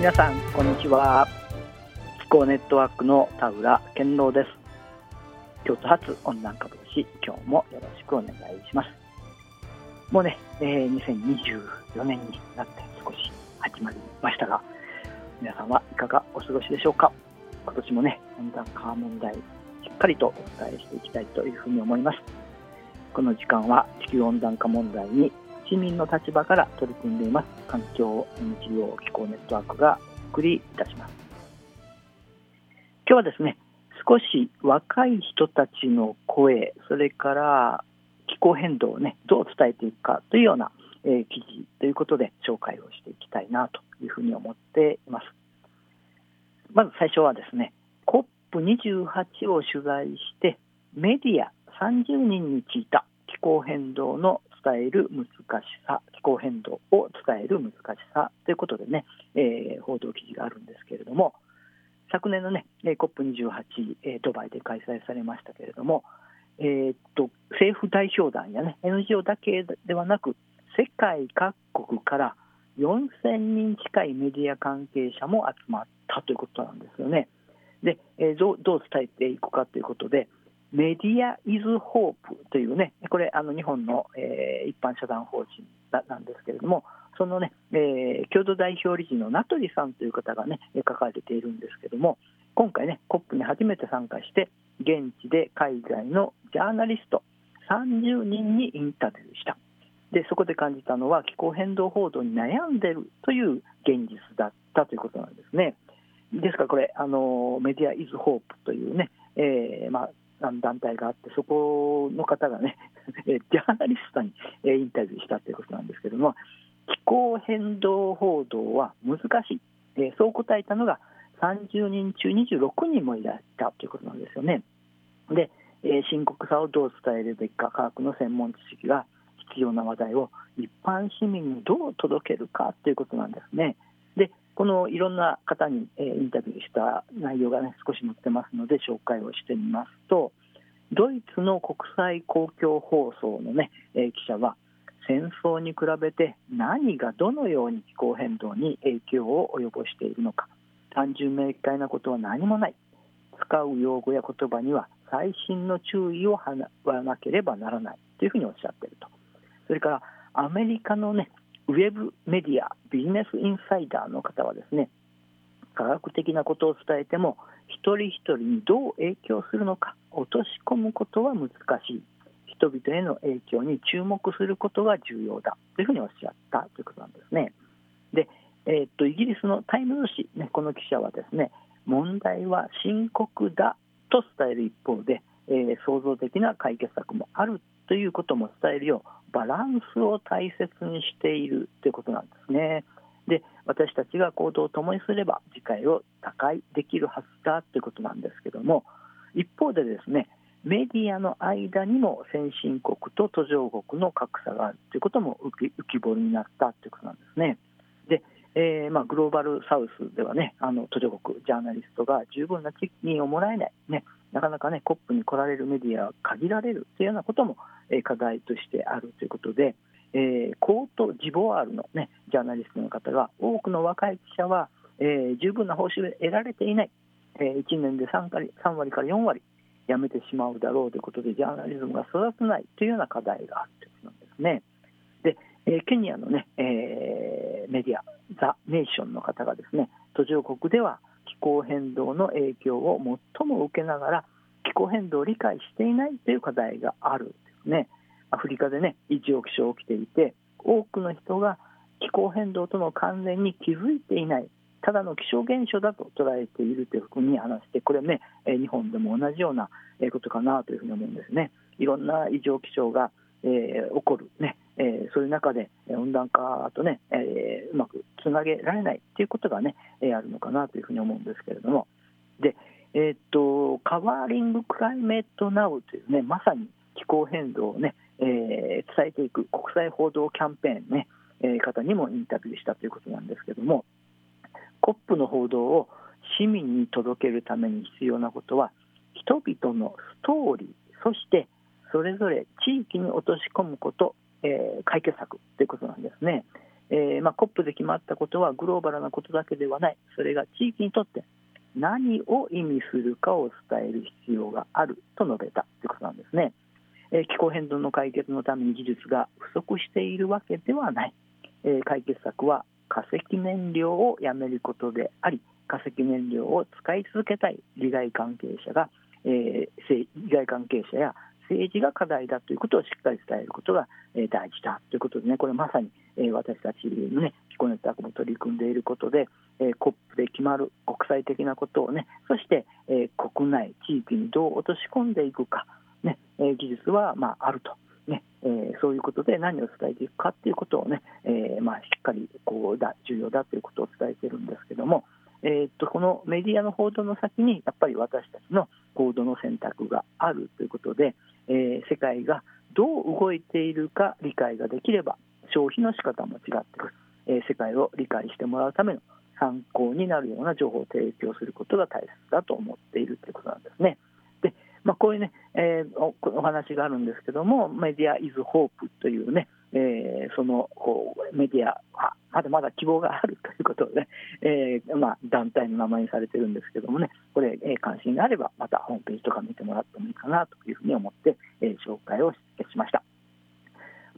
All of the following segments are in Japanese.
皆さんこんにちは。気候ネットワークの田浦健郎です。京都発温暖化防止今日もよろしくお願いします。もうね、えー、2024年になって少し始まりましたが皆さんはいかがお過ごしでしょうか？今年もね温暖化問題しっかりとお伝えしていきたいというふうに思います。この時間は地球温暖化問題に市民の立場から取り組んでいます。環境 NGO 気候ネットワークがお送りいたします今日はですね少し若い人たちの声それから気候変動をねどう伝えていくかというような、えー、記事ということで紹介をしていきたいなというふうに思っています。まず最初はですね COP28 を取材してメディア30人に聞いた気候変動の伝える難しさ気候変動を伝える難しさということでね、えー、報道記事があるんですけれども昨年のね COP28、えー、ドバイで開催されましたけれども、えー、っと政府代表団やね NGO だけではなく世界各国から4000人近いメディア関係者も集まったということなんですよね。で、えー、どうどう伝えていくかということで、メディア・イズ・ホープというね、これ、あの日本の、えー、一般社団法人なんですけれども、そのね、えー、共同代表理事の名取さんという方がね、書かれているんですけれども、今回ね、COP に初めて参加して、現地で海外のジャーナリスト30人にインタビューした。で、そこで感じたのは、気候変動報道に悩んでるという現実だったということなんですね。ですからこれ、あのメディア・イズ・ホープというね、えーまあ、団体があって、そこの方がね、ジャーナリストにインタビューしたということなんですけれども、気候変動報道は難しい、そう答えたのが30人中26人もいらしたということなんですよね。で、深刻さをどう伝えるべきか、科学の専門知識が必要な話題を一般市民にどう届けるかということなんですね。このいろんな方に、え、インタビューした内容が、ね、少し載ってますので紹介をしてみますとドイツの国際公共放送の、ねえ、記者は戦争に比べて何がどのように気候変動に影響を及ぼしているのか単純明快なことは何もない使う用語や言葉には細心の注意を払わなければならないというふうにおっしゃっていると。それからアメリカの、ね、ウェブメディアビジネスインサイダーの方はですね科学的なことを伝えても一人一人にどう影響するのか落とし込むことは難しい人々への影響に注目することが重要だというふうにおっしゃったということなんですね。で、えー、っとイギリスのタイムズ紙、ね、この記者はですね問題は深刻だと伝える一方で、えー、創造的な解決策もあるということも伝えるようバランスを大切にしているということなんですね。で私たちが行動を共にすれば次回を打開できるはずだということなんですけども一方でですねメディアの間にも先進国と途上国の格差があるということも浮き彫りになったということなんですね。でえーまあ、グローバルサウスではねあの途上国ジャーナリストが十分な賃金をもらえない、ね、なかなかね COP に来られるメディアは限られるというようなことも、え、課題としてあるということで、えー、コート・ジボワールの、ね、ジャーナリストの方が多くの若い記者は、えー、十分な報酬を得られていない、えー、1年で 3, 割3割から4割辞めてしまうだろうということでジャーナリズムが育たないというような課題があるということなんですね。で、え、ケニアのね、え、メディアザ・ネーションの方がですね途上国では候変動の影響を最も受けながら気候変動を理解していないという課題があるんですね。アフリカでね異常気象起きていて多くの人が気候変動との関連に気づいていないただの気象現象だと捉えているというふうに話してこれね日本でも同じようなことかなというふうに思うんですね。いろんな異常気象が、えー、起こる、ねえー、そういう中で温暖化とね、えー、うまくつなげられないということがね、えあるのかなというふうに思うんですけれども。で、えー、っとカバーリング・クライメット・ナウというねまさに気候変動をね、え伝えていく国際報道キャンペーンね、え方にもインタビューしたということなんですけれども COP の報道を市民に届けるために必要なことは人々のストーリーそしてそれぞれ地域に落とし込むこと、えー、解決策ということなんですね。えーまあ、COP で決まったことはグローバルなことだけではない、それが地域にとって何を意味するかを伝える必要があると述べたということなんですね。えー、気候変動の解決のために技術が不足しているわけではない、えー、解決策は化石燃料をやめることであり化石燃料を使い続けたい利害関係者が、えー、利害関係者や政治が課題だということをしっかり伝えることが、大事だということでね、これまさに、私たちのね、気候ネットワークも取り組んでいることで、COP で決まる国際的なことをね、そして、国内、地域にどう落とし込んでいくか、ね、技術は、まあ、あると。ねえー、そういうことで何を伝えていくかということをね、えー、まあ、しっかりこうだ重要だということを伝えているんですけども、えー、っとこのメディアの報道の先にやっぱり私たちの行動の選択があるということで、えー、世界がどう動いているか理解ができれば消費の仕方も違ってくる、えー、世界を理解してもらうための参考になるような情報を提供することが大切だと思っているということなんですね。でまあ、こういうね、えー、おお話があるんですけども、メディア・イズ・ホープというね、えー、そのこうメディアはまだまだ希望があるということで、ね、えー、まあ、団体の名前にされてるんですけどもね、これ、えー、関心があれば、またホームページとか見てもらってもいいかなというふうに思って、えー、紹介をしました。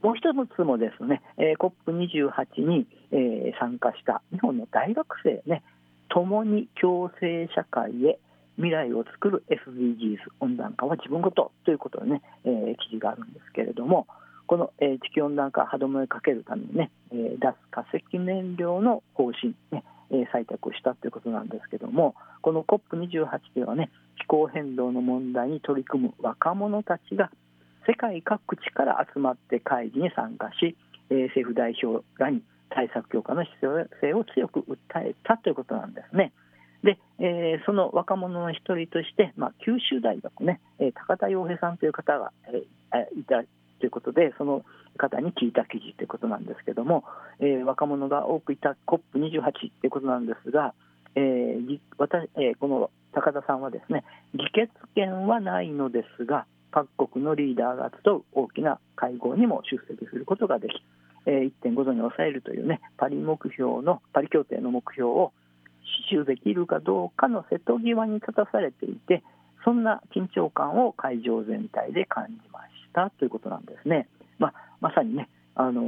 もう一つもですね、えー、COP28 に、えー、参加した日本の大学生ね、共に共生社会へ未来を作る SDGs 温暖化は自分ごとということでね、えー、記事があるんですけれども、この、えー、地球温暖化歯止めをかけるためにね、えー、脱化石燃料の方針、ねえー、採択をしたということなんですけども、この COP28 ではね、気候変動の問題に取り組む若者たちが世界各地から集まって会議に参加し、えー、政府代表らに対策強化の必要性を強く訴えたということなんですね。で、えー、その若者の一人として、まあ、九州大学ね、えー、高田洋平さんという方が、えー、いたということで、その方に聞いた記事ということなんですけども、えー、若者が多くいた COP28 ということなんですが、えー私えー、この高田さんはですね、議決権はないのですが、各国のリーダーが集う大きな会合にも出席することができ、えー、1.5度に抑えるというね、パリ目標の、パリ協定の目標を死守できるかどうかの瀬戸際に立たされていて、そんな緊張感を会場全体で感じましたということなんですね。まあ、まさにね、あのー、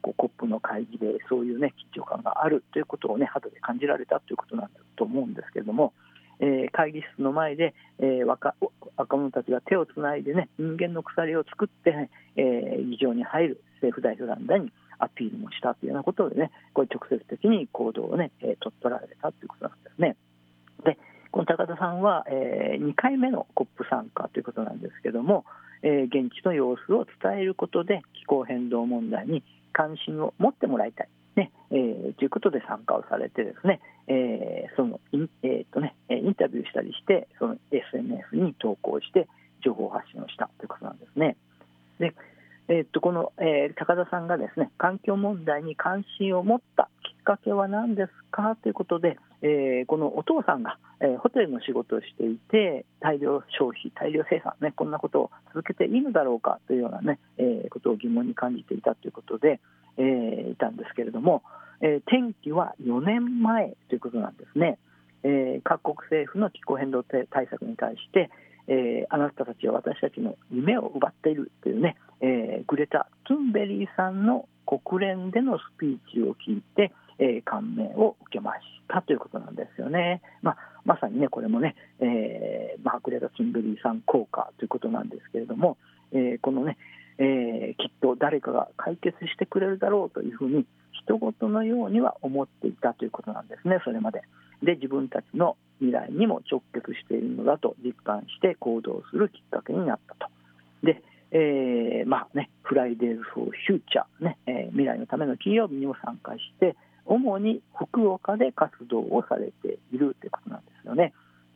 コップの会議でそういうね緊張感があるということをね肌で感じられたということなんだと思うんですけれども、えー、会議室の前で、えー、若若者たちが手をつないでね人間の鎖を作って、ね、えー、議場に入る政府代表団らにアピールもしたというようなことでねこれ直接的に行動をね、えー、取られたということなんですね。でこの高田さんは、えー、2回目のコップ参加ということなんですけども、えー、現地の様子を伝えることで気候変動問題に関心を持ってもらいたい、ね。えー、ということで参加をされてですね、えー、そのイン,、えーとね、インタビューしたりしてその SNS に投稿して情報発信をしたということなんですね。でえー、っとこの、えー、高田さんがですね環境問題に関心を持ったきっかけは何ですか？ということで、えー、このお父さんが、えー、ホテルの仕事をしていて大量消費大量生産ねこんなことを続けていいのだろうかというようなね、えー、ことを疑問に感じていたということで、えー、いたんですけれども、えー、転機は4年前ということなんですね、えー、各国政府の気候変動対策に対して、えー、あなたたちは私たちの夢を奪っているというね、えー、グレタ・トゥンベリーさんの国連でのスピーチを聞いて、えー、感銘を受けましたということなんですよね。まあ、まさにね、これもね、えー、まあ、グレタ・トゥンベリーさん効果ということなんですけれども、えー、このね、えー、きっと誰かが解決してくれるだろうというふうに、他人事のようには思っていたということなんですね、それまで。で、自分たちの未来にも直結しているのだと実感して行動するきっかけになったと。で、えー、まあね、フライデーズ・フォー・フューチャー、ねえー、未来のための金曜日にも参加して、主に福岡で活動をされているということなんですよね。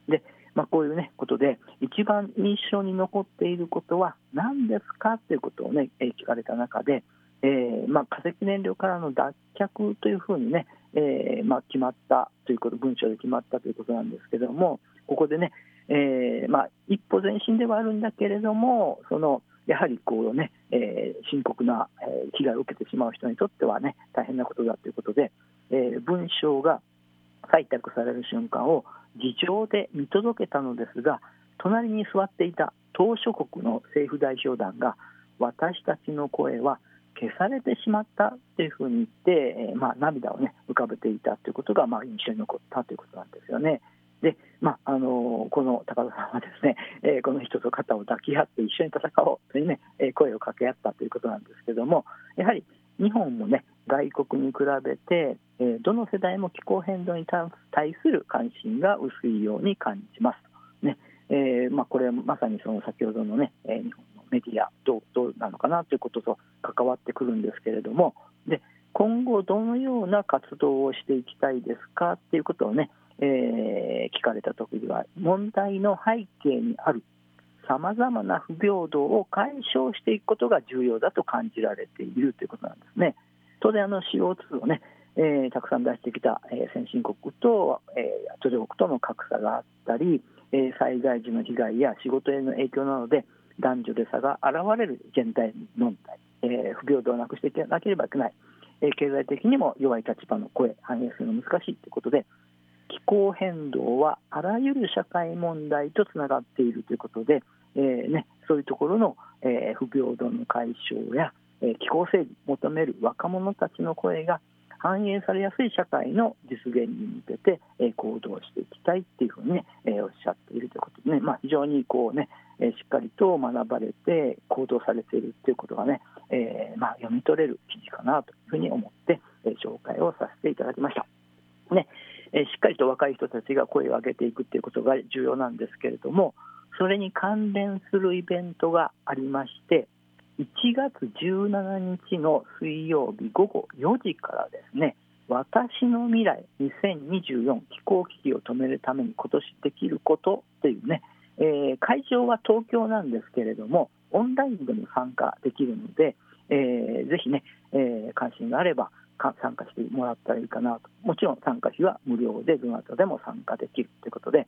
で、まあ、こういう、ね、ことで、一番印象に残っていることは何ですかということを、ね、聞かれた中で、えーまあ、化石燃料からの脱却というふうにね、えーまあ、決まったということ、文書で決まったということなんですけども、ここでね、えーま、一歩前進ではあるんだけれども、そのやはりこう、ねえー、深刻な、被害を受けてしまう人にとっては、ね、大変なことだということで、えー、文章が採択される瞬間を議場で見届けたのですが隣に座っていた島諸国の政府代表団が私たちの声は消されてしまったというふうに言って、えー、まあ、涙を、ね、浮かべていたということが、まあ、印象に残ったということなんですよね。でまああのこの高田さんはですね、えー、この人と肩を抱き合って一緒に戦おうというね、え、声を掛け合ったということなんですけどもやはり日本もね外国に比べて、え、どの世代も気候変動に対する関心が薄いように感じます。ねえーまあ、これはまさにその先ほどのね、え、日本のメディアどうどうなのかなということと関わってくるんですけれどもで今後どのような活動をしていきたいですかっていうことをねえー、聞かれた時には問題の背景にあるさまざまな不平等を解消していくことが重要だと感じられているということなんですね。当然あの CO2 をね、えー、たくさん出してきた、えー、先進国と、えー、途上国との格差があったり、えー、災害時の被害や仕事への影響などで男女で差が現れる現代問題、えー、不平等をなくしていかなければいけない、えー、経済的にも弱い立場の声反映するの難しいということで候変動はあらゆる社会問題とつながっているということで、えーね、そういうところの、えー、不平等の解消や、えー、気候整備求める若者たちの声が反映されやすい社会の実現に向けて、えー、行動していきたいっていうふうにね、えー、おっしゃっているということでね、まあ、非常にこうね、えー、しっかりと学ばれて行動されているということがね、えーまあ、読み取れる記事かなというふうに思って、えー、紹介をさせていただきました。えしっかりと若い人たちが声を上げていくということが重要なんですけれどもそれに関連するイベントがありまして1月17日の水曜日午後4時からですね私の未来2024気候危機を止めるために今年できることというね、えー、会場は東京なんですけれどもオンラインでも参加できるので、えー、ぜひね、えー、関心があれば参加してもらったらいいかなともちろん参加費は無料でどなたでも参加できるということで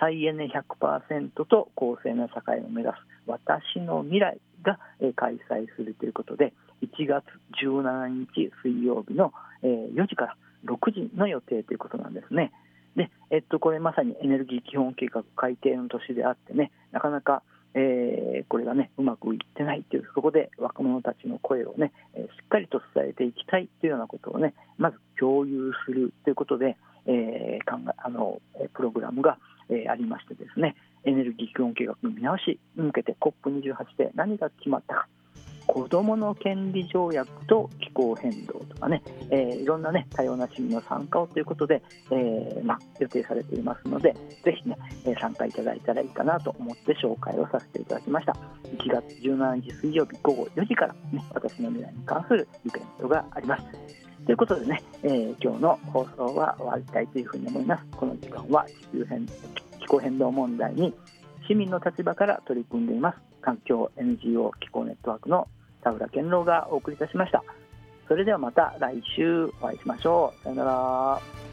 再エネ100%と公正な社会を目指す私の未来が開催するということで1月17日水曜日の4時から6時の予定ということなんですね。で、えっと、これまさにエネルギー基本計画改定の年であってねなかなかえー、これがねうまくいってないというそこで若者たちの声をね、しっかりと伝えていきたいというようなことをねまず共有するということで、えー、考えあのプログラムが、えー、ありましてですねエネルギー基本計画の見直しに向けて COP28 で何が決まったか子どもの権利条約と気候変動とかね、えー、いろんな、ね、多様な市民の参加をということで、えーま、予定されていますのでぜひね、え参加いただいたらいいかなと思って紹介をさせていただきました。1月17日水曜日午後4時から、ね、私の未来に関するイベントがあります。ということでね、えー、今日の放送は終わりたいというふうに思います。この時間は地球変気候変動問題に市民の立場から取り組んでいます。環境 NGO 気候ネットワークの田浦健郎がお送りいたしました。それではまた来週お会いしましょう。さよなら。